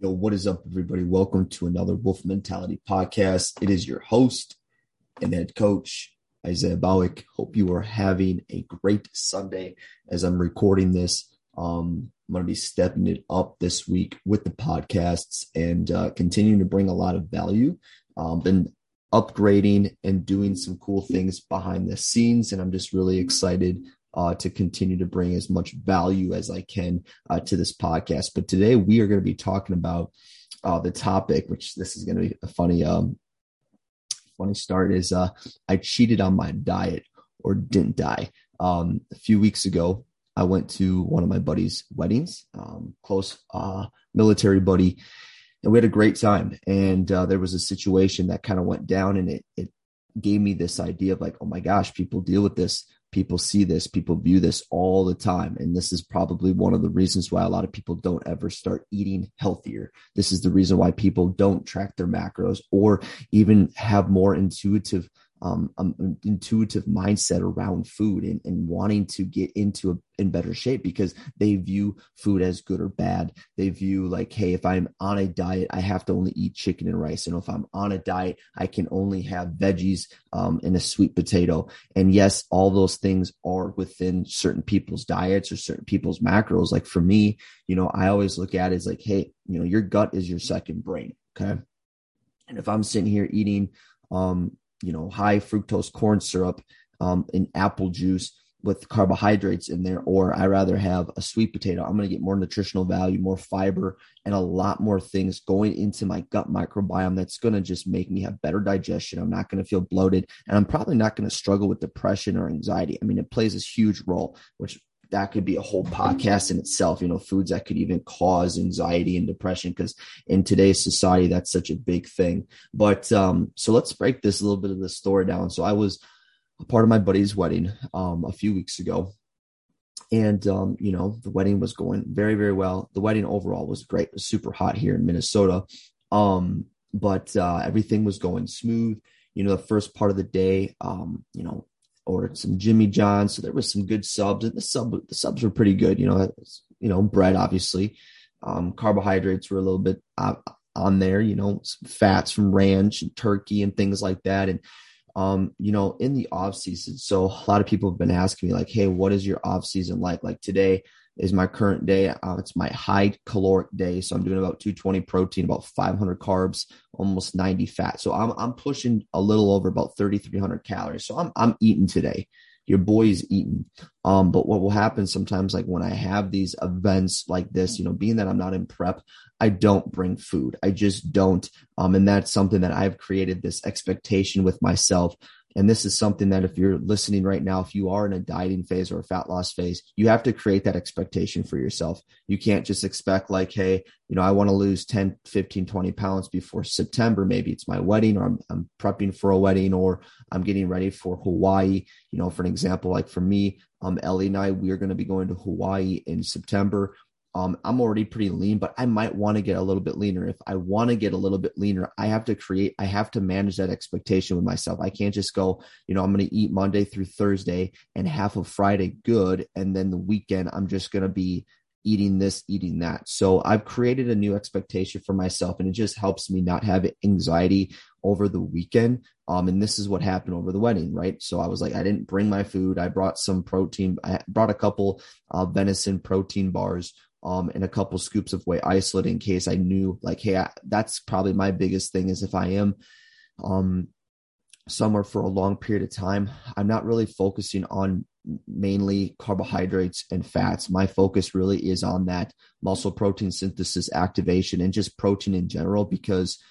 Yo, what is up, everybody? Welcome to another Wolf Mentality podcast. It is your host and head coach, Isaiah Bowick. Hope you are having a great Sunday as I'm recording this. Um, I'm going to be stepping it up this week with the podcasts and uh, continuing to bring a lot of value. Um, been upgrading and doing some cool things behind the scenes, and I'm just really excited uh, to continue to bring as much value as I can uh, to this podcast. But today we are going to be talking about uh, the topic, which this is going to be a funny, um, funny start. Is uh, I cheated on my diet or didn't die. Um, a few weeks ago, I went to one of my buddies' weddings, um, close uh, military buddy, and we had a great time. And uh, there was a situation that kind of went down, and it it gave me this idea of like, oh my gosh, people deal with this people see this, people view this all the time. And this is probably one of the reasons why a lot of people don't ever start eating healthier. This is the reason why people don't track their macros or even have more intuitive um, um, intuitive mindset around food and, and wanting to get into a, in better shape because they view food as good or bad. They view like, hey, if I'm on a diet, I have to only eat chicken and rice. And if I'm on a diet, I can only have veggies um, and a sweet potato. And yes, all those things are within certain people's diets or certain people's macros. Like for me, you know, I always look at it as like, hey, you know, your gut is your second brain. Okay. And if I'm sitting here eating, um, you know, high fructose corn syrup um, in apple juice with carbohydrates in there, or I rather have a sweet potato. I'm going to get more nutritional value, more fiber, and a lot more things going into my gut microbiome that's going to just make me have better digestion. I'm not going to feel bloated, and I'm probably not going to struggle with depression or anxiety. I mean, it plays this huge role, which that could be a whole podcast in itself you know foods that could even cause anxiety and depression because in today's society that's such a big thing. But um so let's break this a little bit of the story down. So i was a part of my buddy's wedding um a few weeks ago. And um you know the wedding was going very very well. The wedding overall was great. It was super hot here in minnesota. Um but uh everything was going smooth. You know the first part of the day um you know some Jimmy John's. So there was some good subs, and the sub the subs were pretty good. You know, you know, bread obviously, um, carbohydrates were a little bit uh, on there. You know, fats from ranch and turkey and things like that, and um, you know, in the off season. So a lot of people have been asking me like, "Hey, what is your off season like?" Like today, is my current day. Uh, it's my high caloric day, so I'm doing about 220 protein, about 500 carbs, almost 90 fat. So I'm I'm pushing a little over about 3,300 calories. So I'm I'm eating today. Your boy's eating. Um, but what will happen sometimes, like when I have these events like this, you know, being that I'm not in prep, I don't bring food. I just don't. Um, and that's something that I've created this expectation with myself and this is something that if you're listening right now, if you are in a dieting phase or a fat loss phase, you have to create that expectation for yourself. You can't just expect like, Hey, you know, I want to lose 10, 15, 20 pounds before September. Maybe it's my wedding or I'm, I'm prepping for a wedding or I'm getting ready for Hawaii. You know, for an example, like for me, um, Ellie and I, we are going to be going to Hawaii in September. Um, I'm already pretty lean, but I might want to get a little bit leaner. If I want to get a little bit leaner, I have to create, I have to manage that expectation with myself. I can't just go, you know, I'm going to eat Monday through Thursday and half of Friday good. And then the weekend, I'm just going to be eating this, eating that. So I've created a new expectation for myself and it just helps me not have anxiety over the weekend. Um, and this is what happened over the wedding, right? So I was like, I didn't bring my food. I brought some protein. I brought a couple uh, venison protein bars um, and a couple scoops of whey isolate in case I knew like, hey, I, that's probably my biggest thing is if I am um, somewhere for a long period of time, I'm not really focusing on mainly carbohydrates and fats. My focus really is on that muscle protein synthesis activation and just protein in general because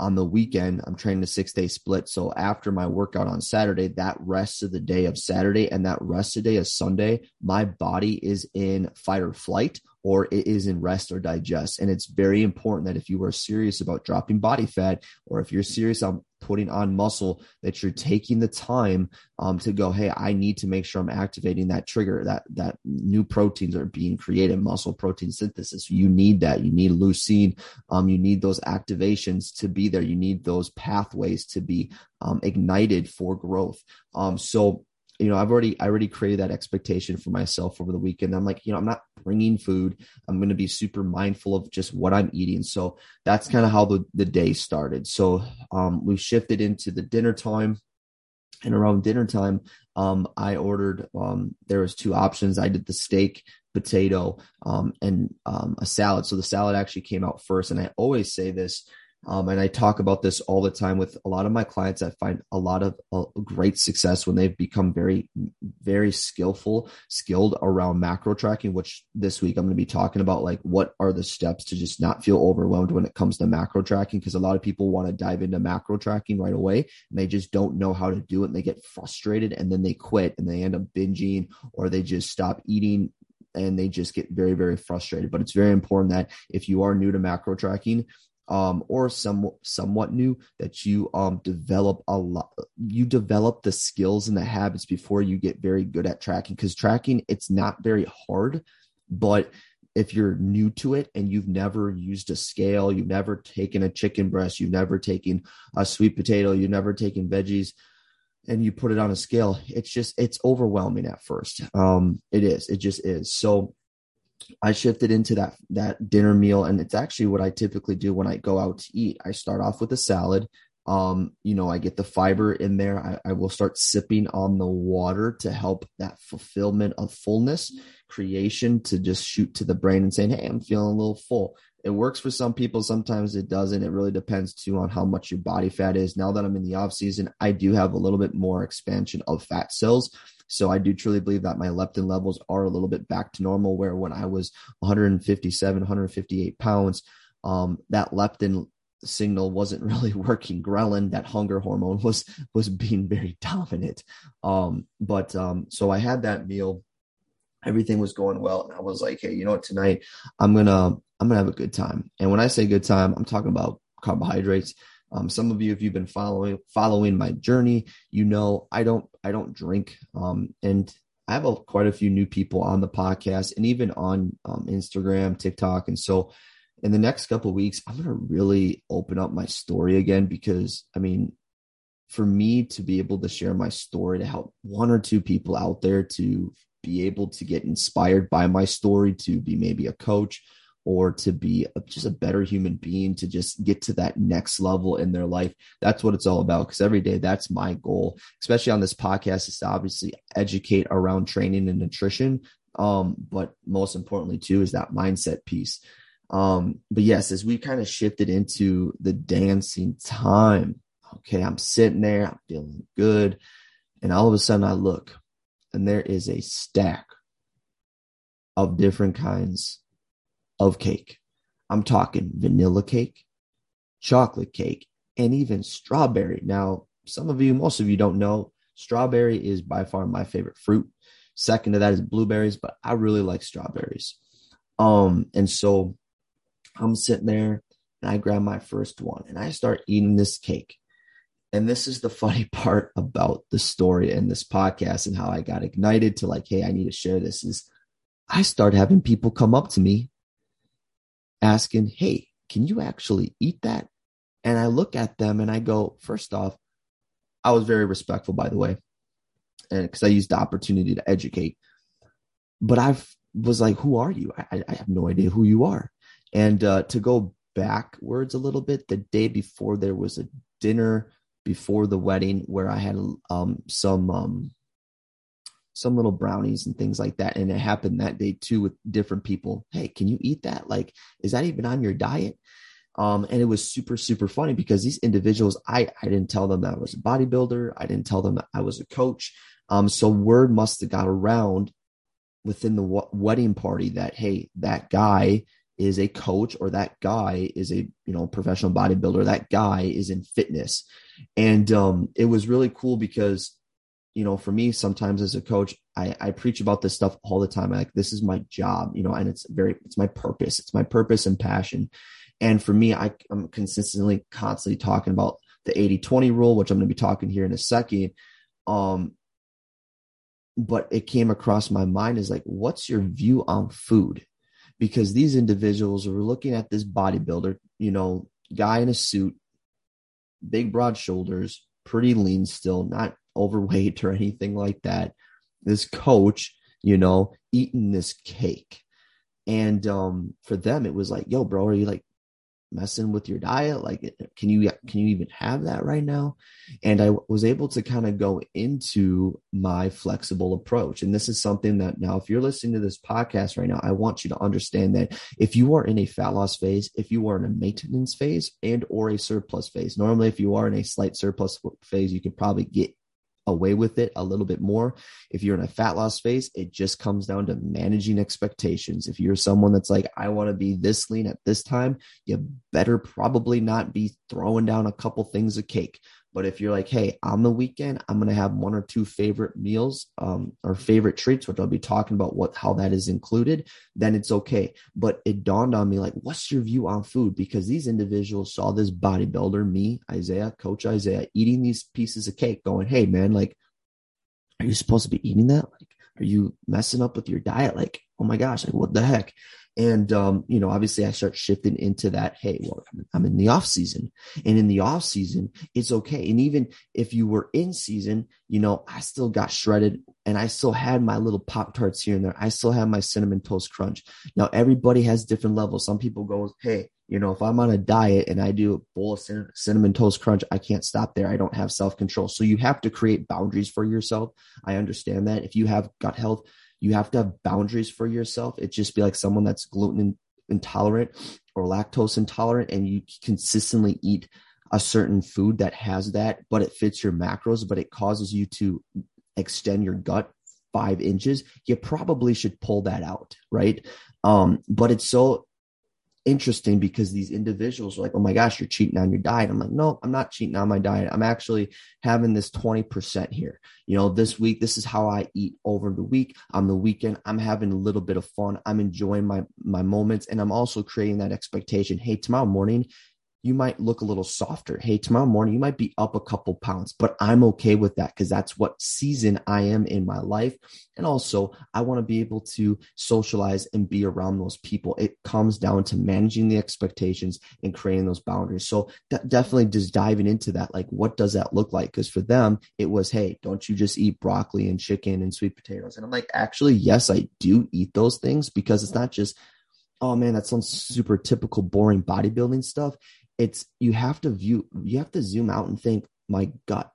on the weekend i'm training a six day split so after my workout on saturday that rest of the day of saturday and that rest of the day of sunday my body is in fight or flight or it is in rest or digest. And it's very important that if you are serious about dropping body fat, or if you're serious on putting on muscle, that you're taking the time um, to go, hey, I need to make sure I'm activating that trigger, that that new proteins are being created, muscle protein synthesis. You need that. You need leucine. Um, you need those activations to be there. You need those pathways to be um, ignited for growth. Um, so you know, I've already, I already created that expectation for myself over the weekend. I'm like, you know, I'm not bringing food. I'm going to be super mindful of just what I'm eating. So that's kind of how the, the day started. So um, we shifted into the dinner time and around dinner time, um, I ordered, um, there was two options. I did the steak, potato, um, and, um, a salad. So the salad actually came out first. And I always say this, um, and I talk about this all the time with a lot of my clients. I find a lot of uh, great success when they've become very, very skillful, skilled around macro tracking, which this week I'm going to be talking about like what are the steps to just not feel overwhelmed when it comes to macro tracking. Cause a lot of people want to dive into macro tracking right away and they just don't know how to do it and they get frustrated and then they quit and they end up binging or they just stop eating and they just get very very frustrated but it's very important that if you are new to macro tracking um, or some somewhat new that you um, develop a lot you develop the skills and the habits before you get very good at tracking. Because tracking it's not very hard but if you're new to it and you've never used a scale you've never taken a chicken breast you've never taken a sweet potato you've never taken veggies and you put it on a scale it's just it's overwhelming at first. Um it is it just is. So I shifted into that that dinner meal, and it's actually what I typically do when I go out to eat. I start off with a salad. Um, you know, I get the fiber in there. I, I will start sipping on the water to help that fulfillment of fullness creation to just shoot to the brain and saying, Hey, I'm feeling a little full. It works for some people. Sometimes it doesn't. It really depends too on how much your body fat is. Now that I'm in the off season, I do have a little bit more expansion of fat cells. So I do truly believe that my leptin levels are a little bit back to normal. Where when I was 157, 158 pounds, um, that leptin signal wasn't really working. Ghrelin, that hunger hormone, was was being very dominant. Um, but um, so I had that meal. Everything was going well, and I was like, "Hey, you know what? Tonight, I'm gonna I'm gonna have a good time." And when I say good time, I'm talking about carbohydrates. Um, some of you, if you've been following following my journey, you know I don't I don't drink, um, and I have a, quite a few new people on the podcast and even on um, Instagram, TikTok, and so in the next couple weeks, I'm gonna really open up my story again because I mean, for me to be able to share my story to help one or two people out there to be able to get inspired by my story to be maybe a coach or to be a, just a better human being to just get to that next level in their life. That's what it's all about. Because every day, that's my goal, especially on this podcast, is to obviously educate around training and nutrition. Um, but most importantly, too, is that mindset piece. Um, but yes, as we kind of shifted into the dancing time, okay, I'm sitting there, I'm feeling good. And all of a sudden, I look and there is a stack of different kinds of cake. I'm talking vanilla cake, chocolate cake, and even strawberry. Now, some of you, most of you don't know, strawberry is by far my favorite fruit. Second to that is blueberries, but I really like strawberries. Um, and so I'm sitting there and I grab my first one and I start eating this cake. And this is the funny part about the story and this podcast and how I got ignited to like, hey, I need to share this is I start having people come up to me asking, Hey, can you actually eat that? And I look at them and I go, First off, I was very respectful, by the way, and because I used the opportunity to educate. But I was like, Who are you? I, I have no idea who you are. And uh, to go backwards a little bit, the day before there was a dinner before the wedding where I had um, some um, some little brownies and things like that. And it happened that day too with different people. Hey, can you eat that? Like, is that even on your diet? Um, and it was super, super funny because these individuals, I, I didn't tell them that I was a bodybuilder. I didn't tell them that I was a coach. Um, so word must have got around within the w- wedding party that, Hey, that guy is a coach or that guy is a, you know, professional bodybuilder. That guy is in fitness. And, um, it was really cool because you know, for me, sometimes as a coach, I, I preach about this stuff all the time. I, like this is my job, you know, and it's very, it's my purpose. It's my purpose and passion. And for me, I, I'm consistently, constantly talking about the 80 20 rule, which I'm going to be talking here in a second. Um, but it came across my mind is like, what's your view on food? Because these individuals were looking at this bodybuilder, you know, guy in a suit, big broad shoulders, pretty lean still, not overweight or anything like that. This coach, you know, eating this cake. And um, for them, it was like, yo, bro, are you like messing with your diet like can you can you even have that right now and i was able to kind of go into my flexible approach and this is something that now if you're listening to this podcast right now i want you to understand that if you are in a fat loss phase if you are in a maintenance phase and or a surplus phase normally if you are in a slight surplus phase you could probably get away with it a little bit more. If you're in a fat loss phase, it just comes down to managing expectations. If you're someone that's like, I want to be this lean at this time, you better probably not be throwing down a couple things of cake. But if you're like, hey, on the weekend, I'm to have one or two favorite meals um, or favorite treats, which I'll be talking about what how that is included, then it's okay. But it dawned on me like, what's your view on food? Because these individuals saw this bodybuilder, me, Isaiah, Coach Isaiah, eating these pieces of cake, going, hey, man, like, are you supposed to be eating that? Like, are you messing up with your diet? Like, oh my gosh, like what the heck? And, um, you know, obviously I start shifting into that. Hey, well, I'm in the off season and in the off season, it's okay. And even if you were in season, you know, I still got shredded and I still had my little pop tarts here and there. I still have my cinnamon toast crunch. Now everybody has different levels. Some people go, Hey, you know, if I'm on a diet and I do a bowl of cinnamon toast crunch, I can't stop there. I don't have self control. So you have to create boundaries for yourself. I understand that if you have gut health, you have to have boundaries for yourself. It just be like someone that's gluten intolerant or lactose intolerant, and you consistently eat a certain food that has that, but it fits your macros, but it causes you to extend your gut five inches. You probably should pull that out, right? Um, but it's so interesting because these individuals are like, oh my gosh, you're cheating on your diet. I'm like, no, I'm not cheating on my diet. I'm actually having this 20% here. You know, this week, this is how I eat over the week. On the weekend, I'm having a little bit of fun. I'm enjoying my my moments. And I'm also creating that expectation. Hey, tomorrow morning, you might look a little softer. Hey, tomorrow morning you might be up a couple pounds, but I'm okay with that because that's what season I am in my life. And also, I want to be able to socialize and be around those people. It comes down to managing the expectations and creating those boundaries. So, definitely just diving into that. Like, what does that look like? Because for them, it was, hey, don't you just eat broccoli and chicken and sweet potatoes? And I'm like, actually, yes, I do eat those things because it's not just, oh man, that sounds super typical, boring bodybuilding stuff it's you have to view you have to zoom out and think my gut.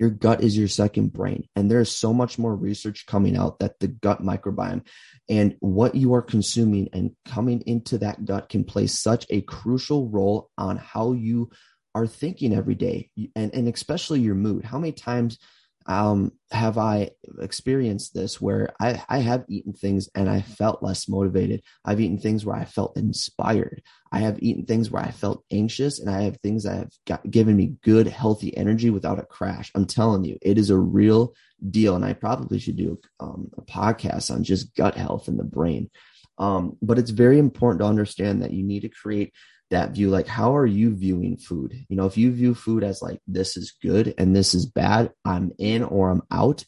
Your gut is your second brain. And there's so much more research coming out that the gut microbiome and what you are consuming and coming into that gut can play such a crucial role on how you are thinking every day. And, and especially your mood. How many times um, have I experienced this where I, I have eaten things and I felt less motivated. I've eaten things where I felt inspired. I have eaten things where I felt anxious and I have things that have got, given me good, healthy energy without a crash. I'm telling you, it is a real deal. And I probably should do um, a podcast on just gut health and the brain. Um, but it's very important to understand that you need to create that view like how are you viewing food? You know if you view food as like this is good and this is bad i'm in or i'm out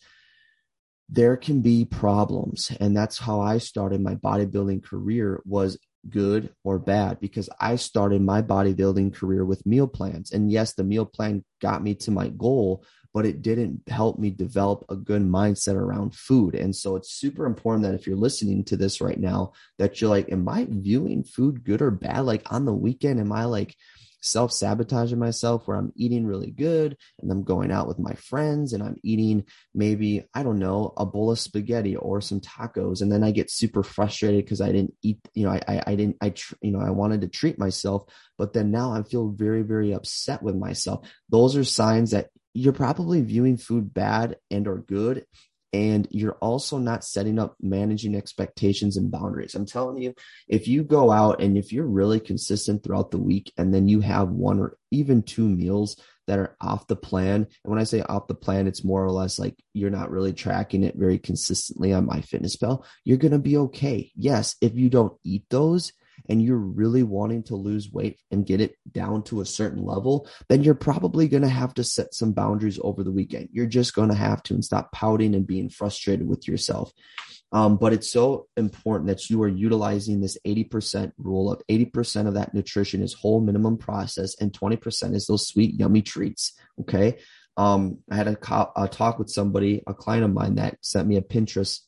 there can be problems. And that's how i started my bodybuilding career was good or bad because i started my bodybuilding career with meal plans. And yes the meal plan got me to my goal but it didn't help me develop a good mindset around food. And so it's super important that if you're listening to this right now, that you're like, am I viewing food good or bad? Like on the weekend, am I like self sabotaging myself where I'm eating really good and I'm going out with my friends and I'm eating maybe, I don't know, a bowl of spaghetti or some tacos. And then I get super frustrated because I didn't eat, you know, I, I, I didn't, I, tr- you know, I wanted to treat myself, but then now I feel very, very upset with myself. Those are signs that you're probably viewing food bad and or good and you're also not setting up managing expectations and boundaries. I'm telling you, if you go out and if you're really consistent throughout the week and then you have one or even two meals that are off the plan, and when I say off the plan, it's more or less like you're not really tracking it very consistently on my fitness MyFitnessPal, you're going to be okay. Yes, if you don't eat those, and you're really wanting to lose weight and get it down to a certain level, then you're probably going to have to set some boundaries over the weekend. You're just going to have to and stop pouting and being frustrated with yourself. Um, but it's so important that you are utilizing this 80% rule of 80% of that nutrition is whole minimum process and 20% is those sweet, yummy treats. Okay. Um, I had a, co- a talk with somebody, a client of mine that sent me a Pinterest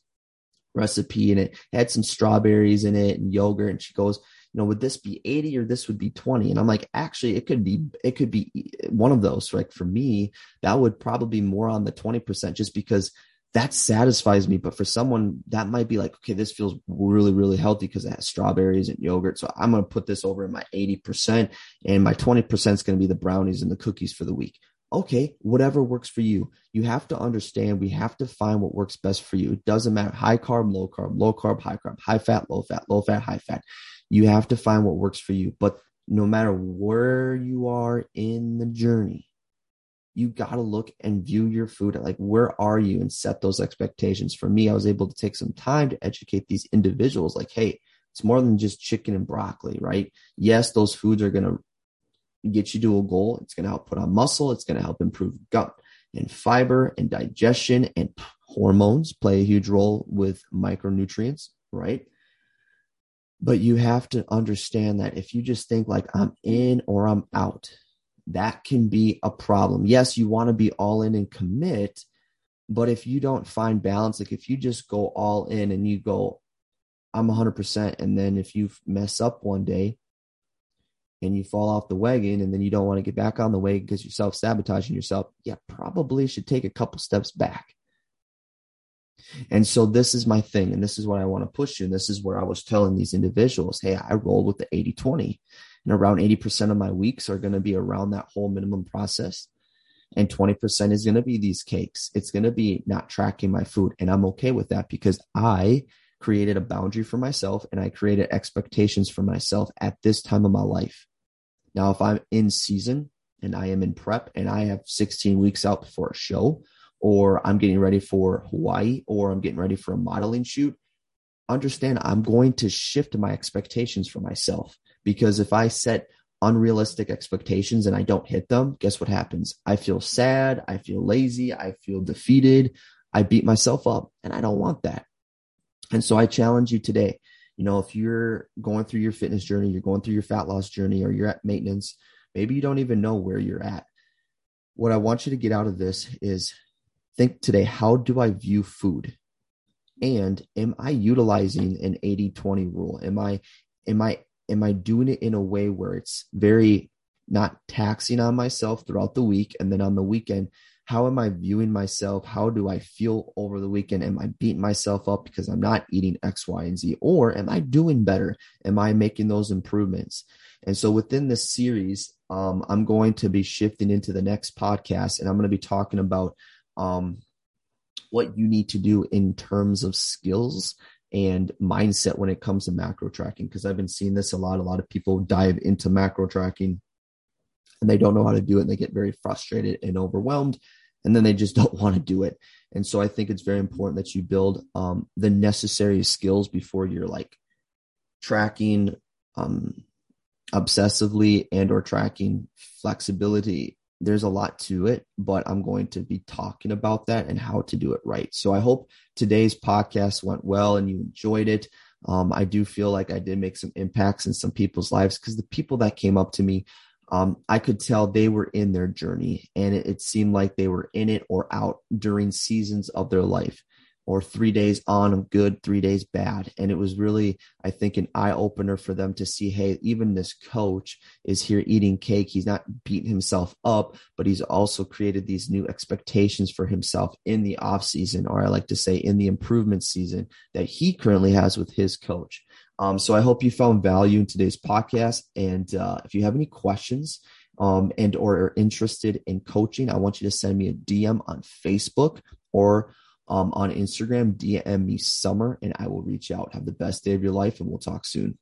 recipe and it had some strawberries in it and yogurt. And she goes, you know, would this be 80 or this would be 20? And I'm like, actually, it could be, it could be one of those. Like for me, that would probably be more on the 20% just because that satisfies me. But for someone that might be like, okay, this feels really, really healthy because it has strawberries and yogurt. So I'm going to put this over in my 80% and my 20% is going to be the brownies and the cookies for the week. Okay, whatever works for you. You have to understand we have to find what works best for you. It doesn't matter high carb, low carb, low carb, high carb, high fat, low fat, low fat, high fat. You have to find what works for you. But no matter where you are in the journey, you got to look and view your food like where are you and set those expectations for me i was able to take some time to educate these individuals like hey it's more than just chicken and broccoli right yes those foods are going to get you to a goal. It's going to help put on muscle. It's going to help improve gut and fiber and digestion and hormones play a huge role with micronutrients right? But you have to understand that if you just think like i'm in or i'm out that can be a problem. Yes, you want to be all in and commit, but if you don't find balance, like if you just go all in and you go, I'm 100%, and then if you mess up one day and you fall off the wagon and then you don't want to get back on the wagon because you're self sabotaging yourself, yeah, probably should take a couple steps back. And so this is my thing, and this is what I want to push you. And this is where I was telling these individuals, hey, I roll with the 80 20 and around 80% of my weeks are going to be around that whole minimum process and 20% is going to be these cakes it's going to be not tracking my food and i'm okay with that because i created a boundary for myself and i created expectations for myself at this time of my life now if i'm in season and i am in prep and i have 16 weeks out before a show or i'm getting ready for hawaii or i'm getting ready for a modeling shoot understand i'm going to shift my expectations for myself because if I set unrealistic expectations and I don't hit them, guess what happens? I feel sad. I feel lazy. I feel defeated. I beat myself up and I don't want that. And so I challenge you today. You know, if you're going through your fitness journey, you're going through your fat loss journey, or you're at maintenance, maybe you don't even know where you're at. What I want you to get out of this is think today how do I view food? And am I utilizing an 80 20 rule? Am I am I am I doing it in a way where it's very not taxing on myself throughout the week and then on the weekend how am i viewing myself? How do i feel over the weekend? Am i beating myself up because i'm not eating x y and z? Or am i doing better? Am i making those improvements? And so within this series um, i'm going to be shifting into the next podcast and i'm going to be talking about um, what you need to do in terms of skills and mindset when it comes to macro tracking because I've been seeing this a lot. A lot of people dive into macro tracking and they don't know how to do it and they get very frustrated and overwhelmed and then they just don't want to do it. And so I think it's very important that you build um, the necessary skills before you're like tracking um, obsessively and or tracking flexibility there's a lot to it, but I'm going to be talking about that and how to do it right. So I hope today's podcast went well and you enjoyed it. Um, I do feel like I did make some impacts in some people's lives because the people that came up to me, um, I could tell they were in their journey and it, it seemed like they were in it or out during seasons of their life or three days on of good, three days bad. And it was really, I think, an eye opener for them to see, hey, even this coach is here eating cake. He's not beating himself up, but he's also created these new expectations for himself in the off season, or I like to say in the improvement season that he currently has with his coach. Um, so I hope you found value in today's podcast. And uh, if you have any questions, um, and or are interested in coaching, I want you to send me a DM on Facebook or um, on Instagram, DM me summer, and I will reach out. Have the best day of your life, and we'll talk soon.